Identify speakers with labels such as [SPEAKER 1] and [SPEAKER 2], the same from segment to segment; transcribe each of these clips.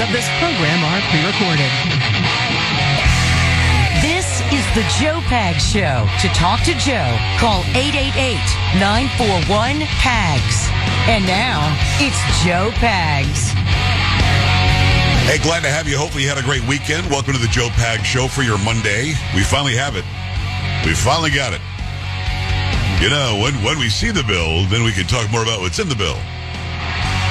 [SPEAKER 1] of this program are pre-recorded. This is the Joe Pags Show. To talk to Joe, call 888-941-PAGS. And now, it's Joe Pags.
[SPEAKER 2] Hey, glad to have you. Hopefully, you had a great weekend. Welcome to the Joe Pag Show for your Monday. We finally have it. We finally got it. You know, when, when we see the bill, then we can talk more about what's in the bill.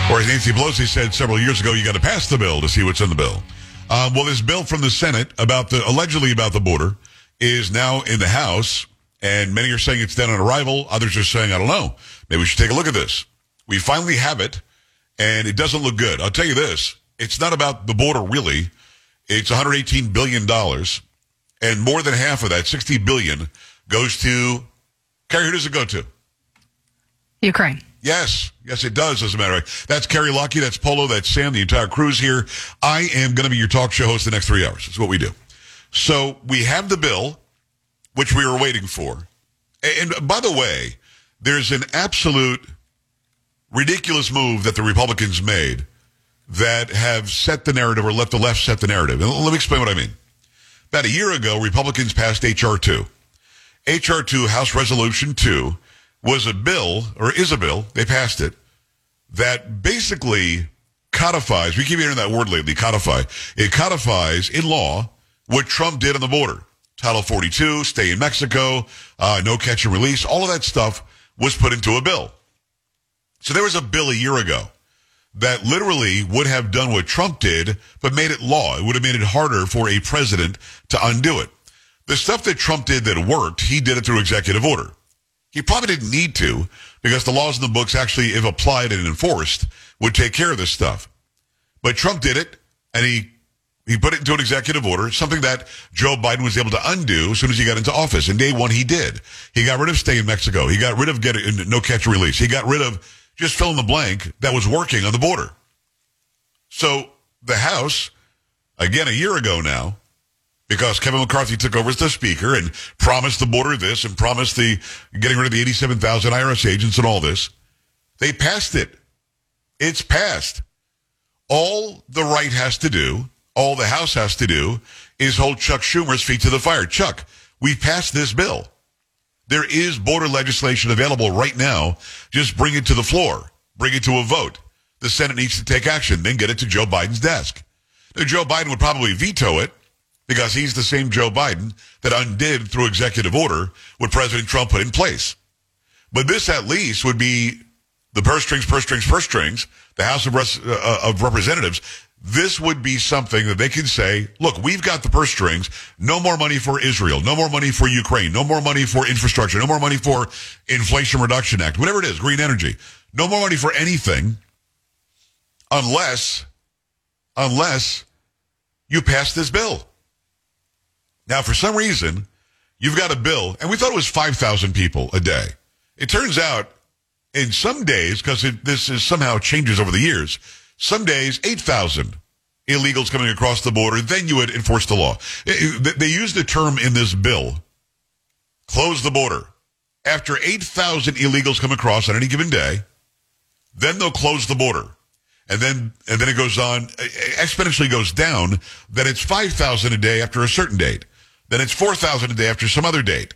[SPEAKER 2] Or as Nancy Pelosi said several years ago, you got to pass the bill to see what's in the bill. Um, well, this bill from the Senate about the allegedly about the border is now in the House, and many are saying it's dead on arrival. Others are saying, I don't know. Maybe we should take a look at this. We finally have it, and it doesn't look good. I'll tell you this: it's not about the border really. It's 118 billion dollars, and more than half of that, 60 billion, goes to. Carrie, who does it go to?
[SPEAKER 3] Ukraine.
[SPEAKER 2] Yes, yes, it does. As a matter of fact, that's Kerry Lockie, that's Polo, that's Sam, the entire crew's here. I am going to be your talk show host the next three hours. That's what we do. So we have the bill, which we were waiting for. And by the way, there's an absolute ridiculous move that the Republicans made that have set the narrative or let the left set the narrative. And let me explain what I mean. About a year ago, Republicans passed H.R. 2. H.R. 2, House Resolution 2, was a bill, or is a bill, they passed it, that basically codifies, we keep hearing that word lately, codify. It codifies in law what Trump did on the border. Title 42, stay in Mexico, uh, no catch and release, all of that stuff was put into a bill. So there was a bill a year ago that literally would have done what Trump did, but made it law. It would have made it harder for a president to undo it. The stuff that Trump did that worked, he did it through executive order. He probably didn't need to because the laws in the books actually, if applied and enforced, would take care of this stuff. But Trump did it and he he put it into an executive order, something that Joe Biden was able to undo as soon as he got into office. And day one, he did. He got rid of stay in Mexico. He got rid of get uh, no catch and release. He got rid of just fill in the blank that was working on the border. So the House, again, a year ago now, because Kevin McCarthy took over as the speaker and promised the border this and promised the getting rid of the 87,000 IRS agents and all this. They passed it. It's passed. All the right has to do, all the House has to do is hold Chuck Schumer's feet to the fire. Chuck, we passed this bill. There is border legislation available right now. Just bring it to the floor. Bring it to a vote. The Senate needs to take action, then get it to Joe Biden's desk. Now, Joe Biden would probably veto it because he's the same Joe Biden that undid through executive order what President Trump put in place. But this at least would be the purse strings, purse strings, purse strings, the House of, Res- uh, of Representatives. This would be something that they can say, look, we've got the purse strings. No more money for Israel. No more money for Ukraine. No more money for infrastructure. No more money for Inflation Reduction Act. Whatever it is, green energy. No more money for anything unless, unless you pass this bill. Now, for some reason, you've got a bill, and we thought it was 5,000 people a day. It turns out in some days, because this is somehow changes over the years, some days 8,000 illegals coming across the border, then you would enforce the law. They use the term in this bill, close the border. After 8,000 illegals come across on any given day, then they'll close the border. And then, and then it goes on, exponentially goes down, then it's 5,000 a day after a certain date. Then it's 4,000 a day after some other date.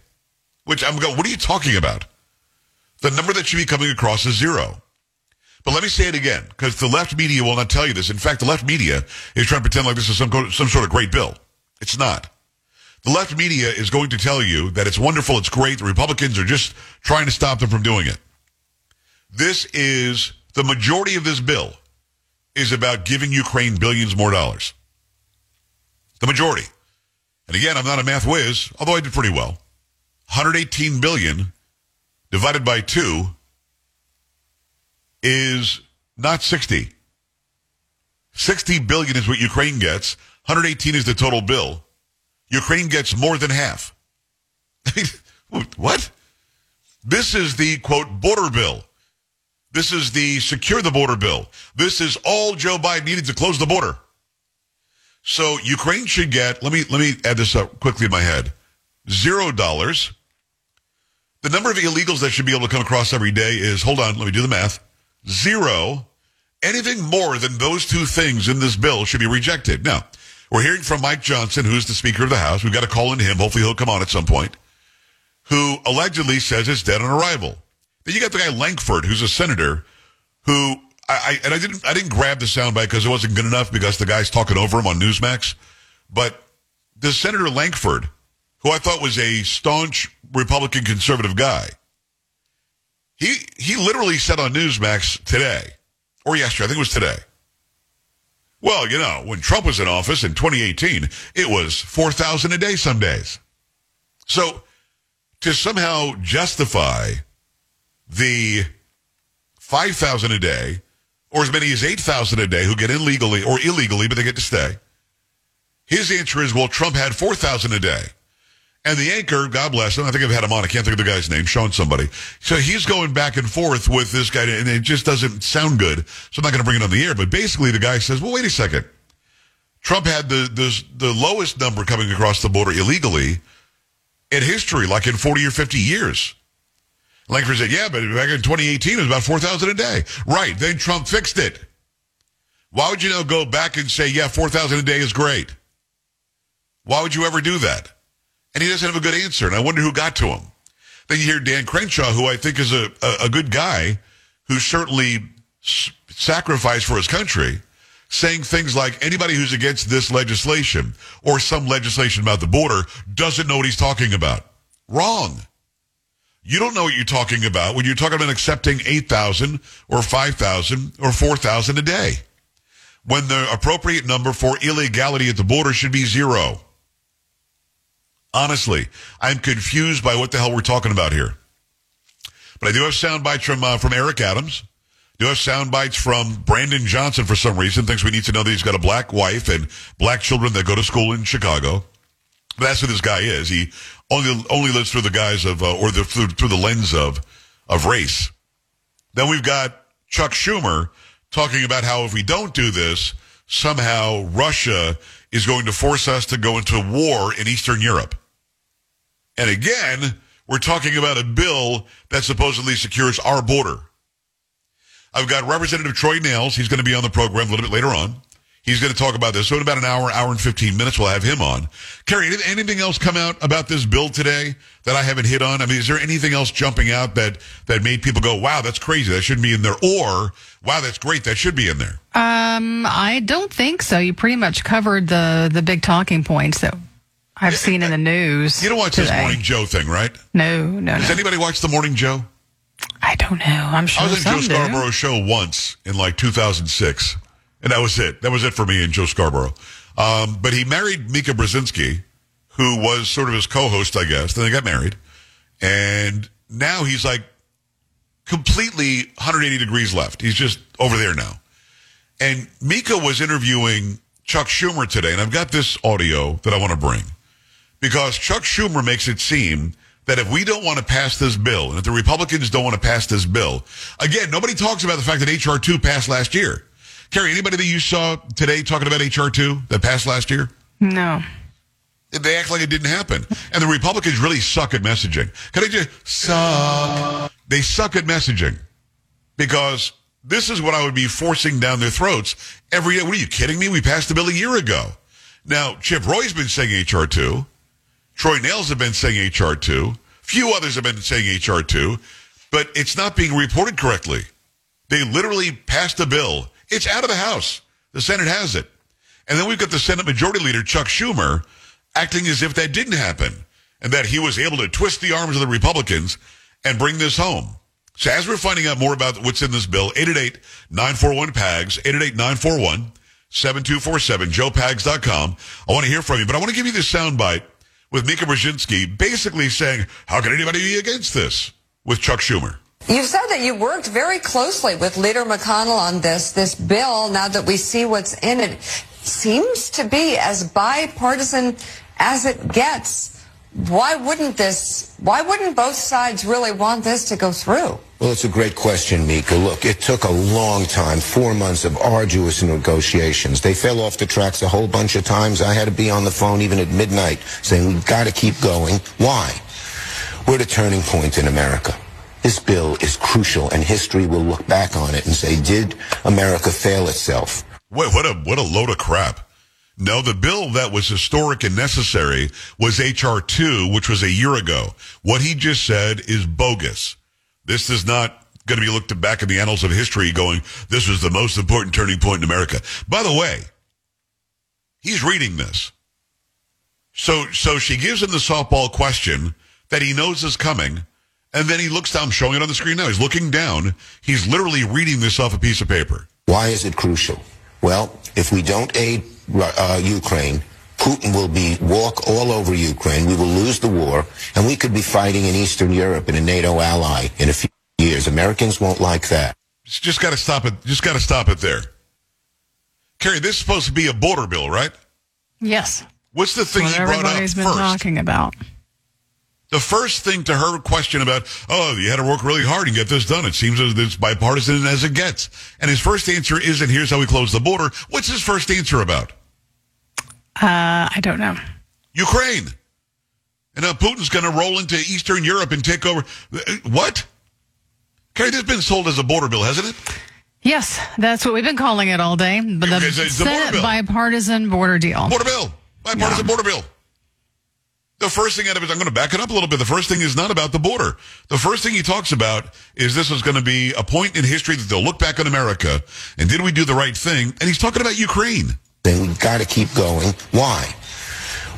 [SPEAKER 2] Which I'm going, what are you talking about? The number that should be coming across is zero. But let me say it again, because the left media will not tell you this. In fact, the left media is trying to pretend like this is some, some sort of great bill. It's not. The left media is going to tell you that it's wonderful, it's great, the Republicans are just trying to stop them from doing it. This is, the majority of this bill is about giving Ukraine billions more dollars. The majority. And again, I'm not a math whiz, although I did pretty well. 118 billion divided by two is not 60. 60 billion is what Ukraine gets. 118 is the total bill. Ukraine gets more than half. what? This is the quote border bill. This is the secure the border bill. This is all Joe Biden needed to close the border. So Ukraine should get, let me, let me add this up quickly in my head. Zero dollars. The number of illegals that should be able to come across every day is, hold on, let me do the math. Zero. anything more than those two things in this bill should be rejected. Now, we're hearing from Mike Johnson, who's the Speaker of the House. We've got to call in him. Hopefully he'll come on at some point. Who allegedly says it's dead on arrival. Then you got the guy Lankford, who's a senator, who I, I and I didn't I didn't grab the soundbite because it wasn't good enough because the guy's talking over him on Newsmax. But the Senator Lankford, who I thought was a staunch Republican conservative guy, he he literally said on Newsmax today or yesterday, I think it was today. Well, you know, when Trump was in office in 2018, it was 4,000 a day some days. So to somehow justify the 5,000 a day or as many as 8,000 a day who get in legally or illegally, but they get to stay. His answer is, well, Trump had 4,000 a day. And the anchor, God bless him, I think I've had him on. I can't think of the guy's name, Sean somebody. So he's going back and forth with this guy, and it just doesn't sound good. So I'm not going to bring it on the air. But basically, the guy says, well, wait a second. Trump had the, the, the lowest number coming across the border illegally in history, like in 40 or 50 years. Lankford said, yeah, but back in 2018, it was about 4,000 a day. Right. Then Trump fixed it. Why would you now go back and say, yeah, 4,000 a day is great? Why would you ever do that? And he doesn't have a good answer. And I wonder who got to him. Then you hear Dan Crenshaw, who I think is a, a, a good guy who certainly s- sacrificed for his country, saying things like anybody who's against this legislation or some legislation about the border doesn't know what he's talking about. Wrong. You don't know what you're talking about when you're talking about accepting 8,000 or 5,000 or 4,000 a day. When the appropriate number for illegality at the border should be zero. Honestly, I'm confused by what the hell we're talking about here. But I do have sound bites from uh, from Eric Adams. Do have sound bites from Brandon Johnson for some reason. Thinks we need to know that he's got a black wife and black children that go to school in Chicago. But that's who this guy is. He only only lives through the guise of uh, or the through, through the lens of of race. Then we've got Chuck Schumer talking about how if we don't do this, somehow Russia is going to force us to go into war in Eastern Europe. And again, we're talking about a bill that supposedly secures our border. I've got Representative Troy Nehls. He's going to be on the program a little bit later on. He's going to talk about this. So in about an hour, hour and 15 minutes, we'll have him on. Carrie, anything else come out about this bill today that I haven't hit on? I mean, is there anything else jumping out that, that made people go, wow, that's crazy. That shouldn't be in there. Or, wow, that's great. That should be in there.
[SPEAKER 3] Um, I don't think so. You pretty much covered the, the big talking points that I've seen in the news.
[SPEAKER 2] You don't watch
[SPEAKER 3] today.
[SPEAKER 2] this Morning Joe thing, right?
[SPEAKER 3] No, no,
[SPEAKER 2] Does
[SPEAKER 3] no.
[SPEAKER 2] anybody watch the Morning Joe?
[SPEAKER 3] I don't know. I'm sure
[SPEAKER 2] I was on Joe
[SPEAKER 3] some do.
[SPEAKER 2] Scarborough's show once in like 2006, and that was it. That was it for me and Joe Scarborough. Um, but he married Mika Brzezinski, who was sort of his co-host, I guess. Then they got married, and now he's like completely 180 degrees left. He's just over there now. And Mika was interviewing Chuck Schumer today, and I've got this audio that I want to bring because Chuck Schumer makes it seem that if we don't want to pass this bill, and if the Republicans don't want to pass this bill, again, nobody talks about the fact that HR two passed last year. Carrie, anybody that you saw today talking about HR two that passed last year?
[SPEAKER 3] No.
[SPEAKER 2] They act like it didn't happen. And the Republicans really suck at messaging. Can I just suck? They suck at messaging because this is what I would be forcing down their throats every day. What are you kidding me? We passed the bill a year ago. Now, Chip Roy's been saying HR2. Troy Nehls have been saying HR2. Few others have been saying HR2, but it's not being reported correctly. They literally passed a bill. It's out of the House. The Senate has it. And then we've got the Senate Majority Leader, Chuck Schumer, acting as if that didn't happen and that he was able to twist the arms of the Republicans and bring this home. So as we're finding out more about what's in this bill, 888-941-PAGS, 888-941-7247, joepags.com. I want to hear from you, but I want to give you this soundbite with Mika Brzezinski basically saying, how can anybody be against this with Chuck Schumer?
[SPEAKER 4] You've said that you worked very closely with Leader McConnell on this this bill. Now that we see what's in it, seems to be as bipartisan as it gets. Why wouldn't this? Why wouldn't both sides really want this to go through?
[SPEAKER 5] Well, it's a great question, Mika. Look, it took a long time, four months of arduous negotiations. They fell off the tracks a whole bunch of times. I had to be on the phone even at midnight saying, we've got to keep going. Why? We're at a turning point in America. This bill is crucial, and history will look back on it and say, did America fail itself?
[SPEAKER 2] Wait, what a what a load of crap. No, the bill that was historic and necessary was HR two, which was a year ago. What he just said is bogus. This is not going to be looked back in the annals of history going, this was the most important turning point in America. By the way, he's reading this. So, so she gives him the softball question that he knows is coming. And then he looks down, I'm showing it on the screen now. He's looking down. He's literally reading this off a piece of paper.
[SPEAKER 5] Why is it crucial? Well, if we don't aid uh, Ukraine, Putin will be walk all over Ukraine. We will lose the war, and we could be fighting in Eastern Europe in a NATO ally in a few years. Americans won't like that.
[SPEAKER 2] Just got to stop it. Just got to stop it there. Carrie, this is supposed to be a border bill, right?
[SPEAKER 3] Yes.
[SPEAKER 2] What's the thing
[SPEAKER 3] what
[SPEAKER 2] he brought up
[SPEAKER 3] everybody's been
[SPEAKER 2] first?
[SPEAKER 3] talking about.
[SPEAKER 2] The first thing to her question about, oh, you had to work really hard and get this done. It seems as it's bipartisan as it gets. And his first answer isn't, here's how we close the border. What's his first answer about?
[SPEAKER 3] Uh, I don't know.
[SPEAKER 2] Ukraine. And now Putin's going to roll into Eastern Europe and take over. What? Carrie, this has been sold as a border bill, hasn't it?
[SPEAKER 3] Yes, that's what we've been calling it all day. But the
[SPEAKER 2] It's a- it's border bill.
[SPEAKER 3] bipartisan border deal.
[SPEAKER 2] Border bill. Bipartisan
[SPEAKER 3] Yeah.
[SPEAKER 2] border bill. The first thing out of it, I'm going to back it up a little bit. The first thing is not about the border. The first thing he talks about is this is going to be a point in history that they'll look back on America and did we do the right thing? And he's talking about Ukraine.
[SPEAKER 5] Then we've got to keep going. Why?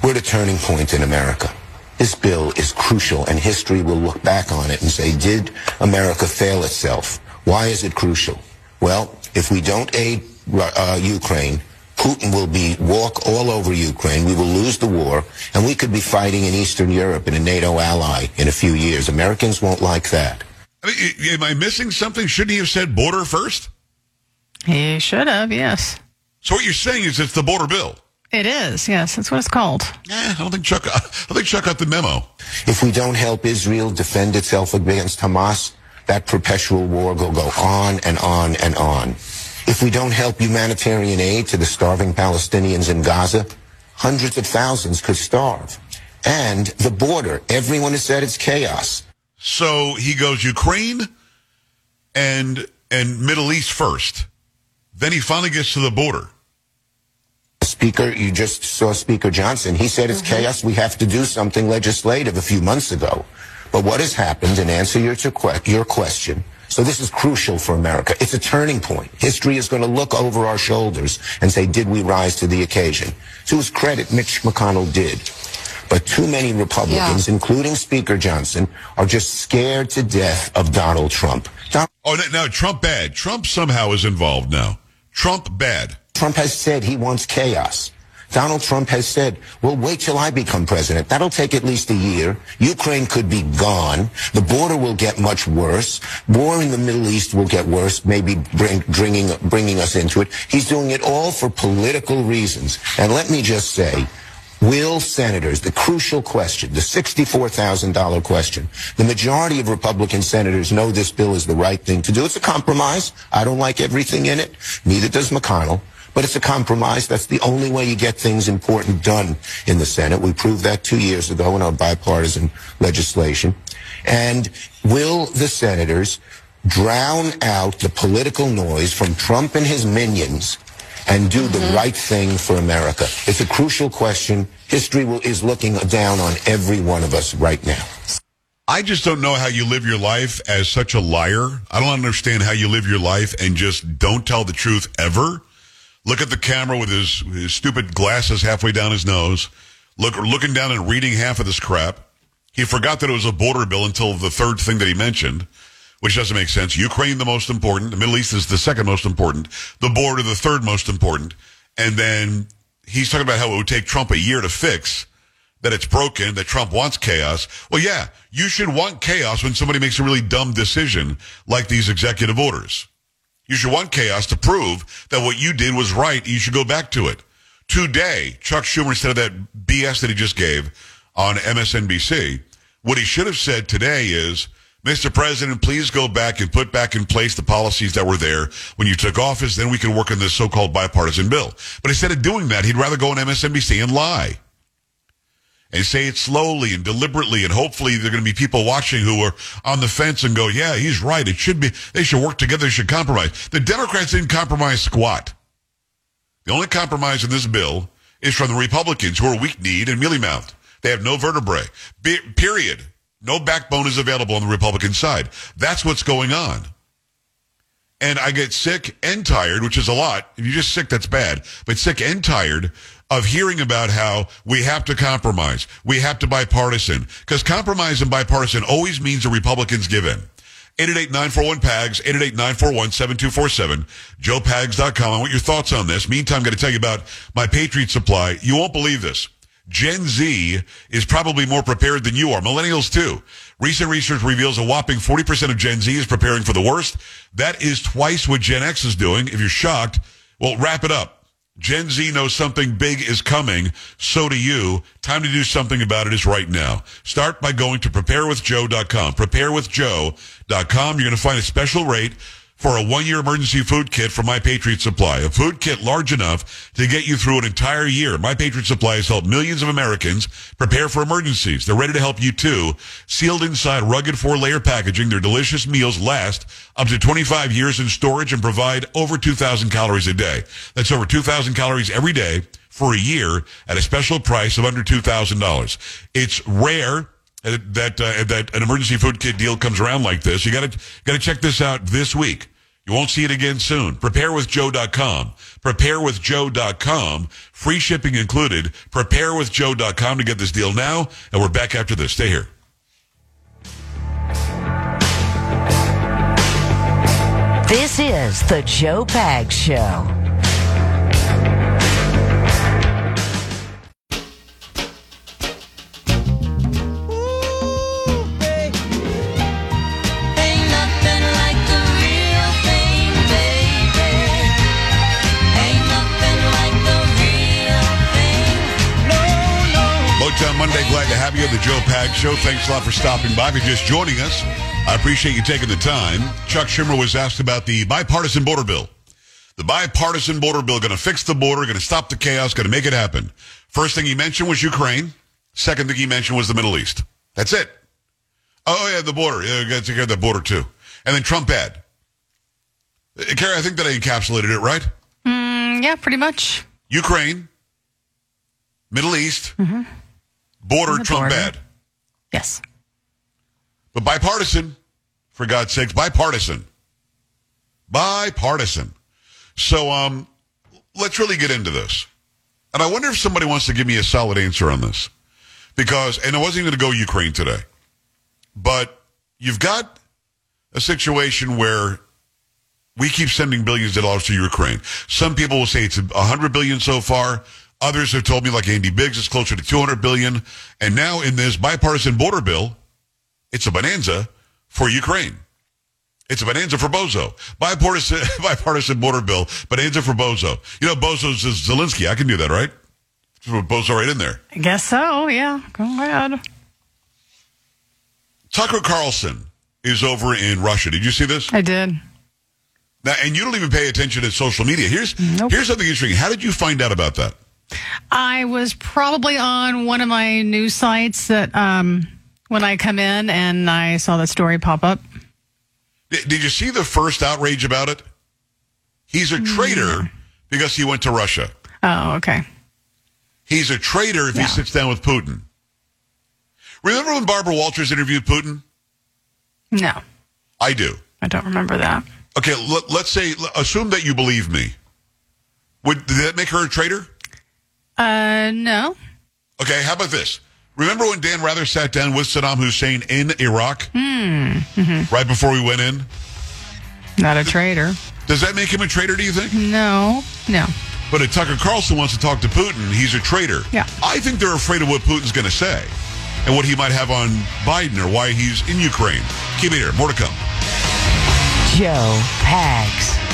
[SPEAKER 5] We're a turning point in America. This bill is crucial, and history will look back on it and say, did America fail itself? Why is it crucial? Well, if we don't aid uh, Ukraine, Putin will be walk all over Ukraine. We will lose the war, and we could be fighting in Eastern Europe in a NATO ally in a few years. Americans won't like that.
[SPEAKER 2] I mean, am I missing something? Shouldn't he have said border first?
[SPEAKER 3] He should have, yes.
[SPEAKER 2] So what you're saying is it's the border bill.
[SPEAKER 3] It is, yes. That's what it's called.
[SPEAKER 2] Yeah, I don't think Chuck. I think Chuck got the memo.
[SPEAKER 5] If we don't help Israel defend itself against Hamas, that perpetual war will go on and on and on. If we don't help humanitarian aid to the starving Palestinians in Gaza, hundreds of thousands could starve. And the border, everyone has said it's chaos.
[SPEAKER 2] So he goes Ukraine and and Middle East first. Then he finally gets to the border.
[SPEAKER 5] Speaker, you just saw Speaker Johnson. He said it's mm-hmm. chaos. We have to do something legislative a few months ago. But what has happened, and answer your, to que- your question, so this is crucial for America. It's a turning point. History is going to look over our shoulders and say, did we rise to the occasion? To his credit, Mitch McConnell did. But too many Republicans, including Speaker Johnson, are just scared to death of Donald Trump. Donald
[SPEAKER 2] Oh, now- now Trump bad. Trump somehow is involved now. Trump bad.
[SPEAKER 5] Trump has said he wants chaos. Donald Trump has said, well, wait till I become president. That'll take at least a year. Ukraine could be gone. The border will get much worse. War in the Middle East will get worse, maybe bring, bringing, bringing us into it. He's doing it all for political reasons. And let me just say, Will senators, the crucial question, the $64,000 question, the majority of Republican senators know this bill is the right thing to do. It's a compromise. I don't like everything in it. Neither does McConnell. But it's a compromise. That's the only way you get things important done in the Senate. We proved that two years ago in our bipartisan legislation. And will the senators drown out the political noise from Trump and his minions and do the mm-hmm. right thing for America? It's a crucial question. History will, is looking down on every one of us right now.
[SPEAKER 2] I just don't know how you live your life as such a liar. I don't understand how you live your life and just don't tell the truth ever. Look at the camera with his, his stupid glasses halfway down his nose. Look, looking down and reading half of this crap. He forgot that it was a border bill until the third thing that he mentioned, which doesn't make sense. Ukraine, the most important. The Middle East is the second most important. The border, the third most important. And then he's talking about how it would take Trump a year to fix that it's broken, that Trump wants chaos. Well, yeah, you should want chaos when somebody makes a really dumb decision like these executive orders. You should want chaos to prove that what you did was right. You should go back to it. Today, Chuck Schumer, instead of that BS that he just gave on MSNBC, what he should have said today is, Mr. President, please go back and put back in place the policies that were there when you took office. Then we can work on this so-called bipartisan bill. But instead of doing that, he'd rather go on MSNBC and lie. And say it slowly and deliberately, and hopefully there are going to be people watching who are on the fence and go, yeah, he's right. It should be, they should work together. They should compromise. The Democrats didn't compromise squat. The only compromise in this bill is from the Republicans who are weak-kneed and mealy-mouthed. They have no vertebrae. Be- period. No backbone is available on the Republican side. That's what's going on. And I get sick and tired, which is a lot. If you're just sick, that's bad. But sick and tired of hearing about how we have to compromise. We have to bipartisan. Because compromise and bipartisan always means the Republicans give in. 888-941-PAGS, 888-941-7247, joepags.com. I want your thoughts on this. Meantime, I'm going to tell you about my Patriot Supply. You won't believe this. Gen Z is probably more prepared than you are. Millennials too. Recent research reveals a whopping 40% of Gen Z is preparing for the worst. That is twice what Gen X is doing. If you're shocked, well, wrap it up. Gen Z knows something big is coming. So do you. Time to do something about it is right now. Start by going to preparewithjoe.com. Preparewithjoe.com. You're going to find a special rate for a one-year emergency food kit from My Patriot Supply. A food kit large enough to get you through an entire year. My Patriot Supply has helped millions of Americans prepare for emergencies. They're ready to help you too. Sealed inside rugged four-layer packaging, their delicious meals last up to 25 years in storage and provide over 2,000 calories a day. That's over 2,000 calories every day for a year at a special price of under $2,000. It's rare that uh, that an emergency food kit deal comes around like this. You got to got to check this out this week. You won't see it again soon. Preparewithjoe.com. Preparewithjoe.com. Free shipping included. Preparewithjoe.com to get this deal now. And we're back after this. Stay here.
[SPEAKER 1] This is the Joe Pags Show.
[SPEAKER 2] Monday, glad to have you on the Joe Pag Show. Thanks a lot for stopping by. If you're just joining us, I appreciate you taking the time. Chuck Schumer was asked about the bipartisan border bill. The bipartisan border bill going to fix the border, going to stop the chaos, going to make it happen. First thing he mentioned was Ukraine. Second thing he mentioned was the Middle East. That's it. Oh, yeah, the border. Yeah, got to take care of the border too. And then Trump ad. Uh, Carrie, I think that I encapsulated it, right?
[SPEAKER 3] Mm, yeah, pretty much.
[SPEAKER 2] Ukraine, Middle East, border, Trump
[SPEAKER 3] border.
[SPEAKER 2] ad.
[SPEAKER 3] Yes.
[SPEAKER 2] But bipartisan, for God's sakes, bipartisan. Bipartisan. So, um, let's really get into this. And I wonder if somebody wants to give me a solid answer on this. Because, and I wasn't even going to go Ukraine today, but you've got a situation where we keep sending billions of dollars to Ukraine. Some people will say it's a hundred billion so far. Others have told me, like Andy Biggs, it's closer to 200 billion. And now in this bipartisan border bill, it's a bonanza for Ukraine. It's a bonanza for Bozo. Bipartisan, bipartisan border bill, bonanza for Bozo. You know, Bozo's is Zelensky. I can do that, right? Bozo right in there.
[SPEAKER 3] I guess so. Yeah. Go ahead.
[SPEAKER 2] Tucker Carlson is over in Russia. Did you see this?
[SPEAKER 3] I did.
[SPEAKER 2] Now, and you don't even pay attention to social media. Here's
[SPEAKER 3] Nope.
[SPEAKER 2] here's something interesting. How did you find out about that?
[SPEAKER 3] I was probably on one of my news sites that um, when I come in and I saw the story pop up.
[SPEAKER 2] Did, did you see the first outrage about it? He's a traitor because he went to Russia.
[SPEAKER 3] Oh, okay.
[SPEAKER 2] He's a traitor if he sits down with Putin. Remember when Barbara Walters interviewed Putin?
[SPEAKER 3] No,
[SPEAKER 2] I do.
[SPEAKER 3] I don't remember that.
[SPEAKER 2] Okay, let, let's say, assume that you believe me. Would did that make her a traitor?
[SPEAKER 3] Uh, no.
[SPEAKER 2] Okay, how about this? Remember when Dan Rather sat down with Saddam Hussein in Iraq? Right before we went in?
[SPEAKER 3] Not a traitor.
[SPEAKER 2] Does that make him a traitor, do you think?
[SPEAKER 3] No, no.
[SPEAKER 2] But if Tucker Carlson wants to talk to Putin, he's a traitor.
[SPEAKER 3] Yeah.
[SPEAKER 2] I think they're afraid of what Putin's going to say and what he might have on Biden or why he's in Ukraine. Keep it here. More to come.
[SPEAKER 1] Joe Pags.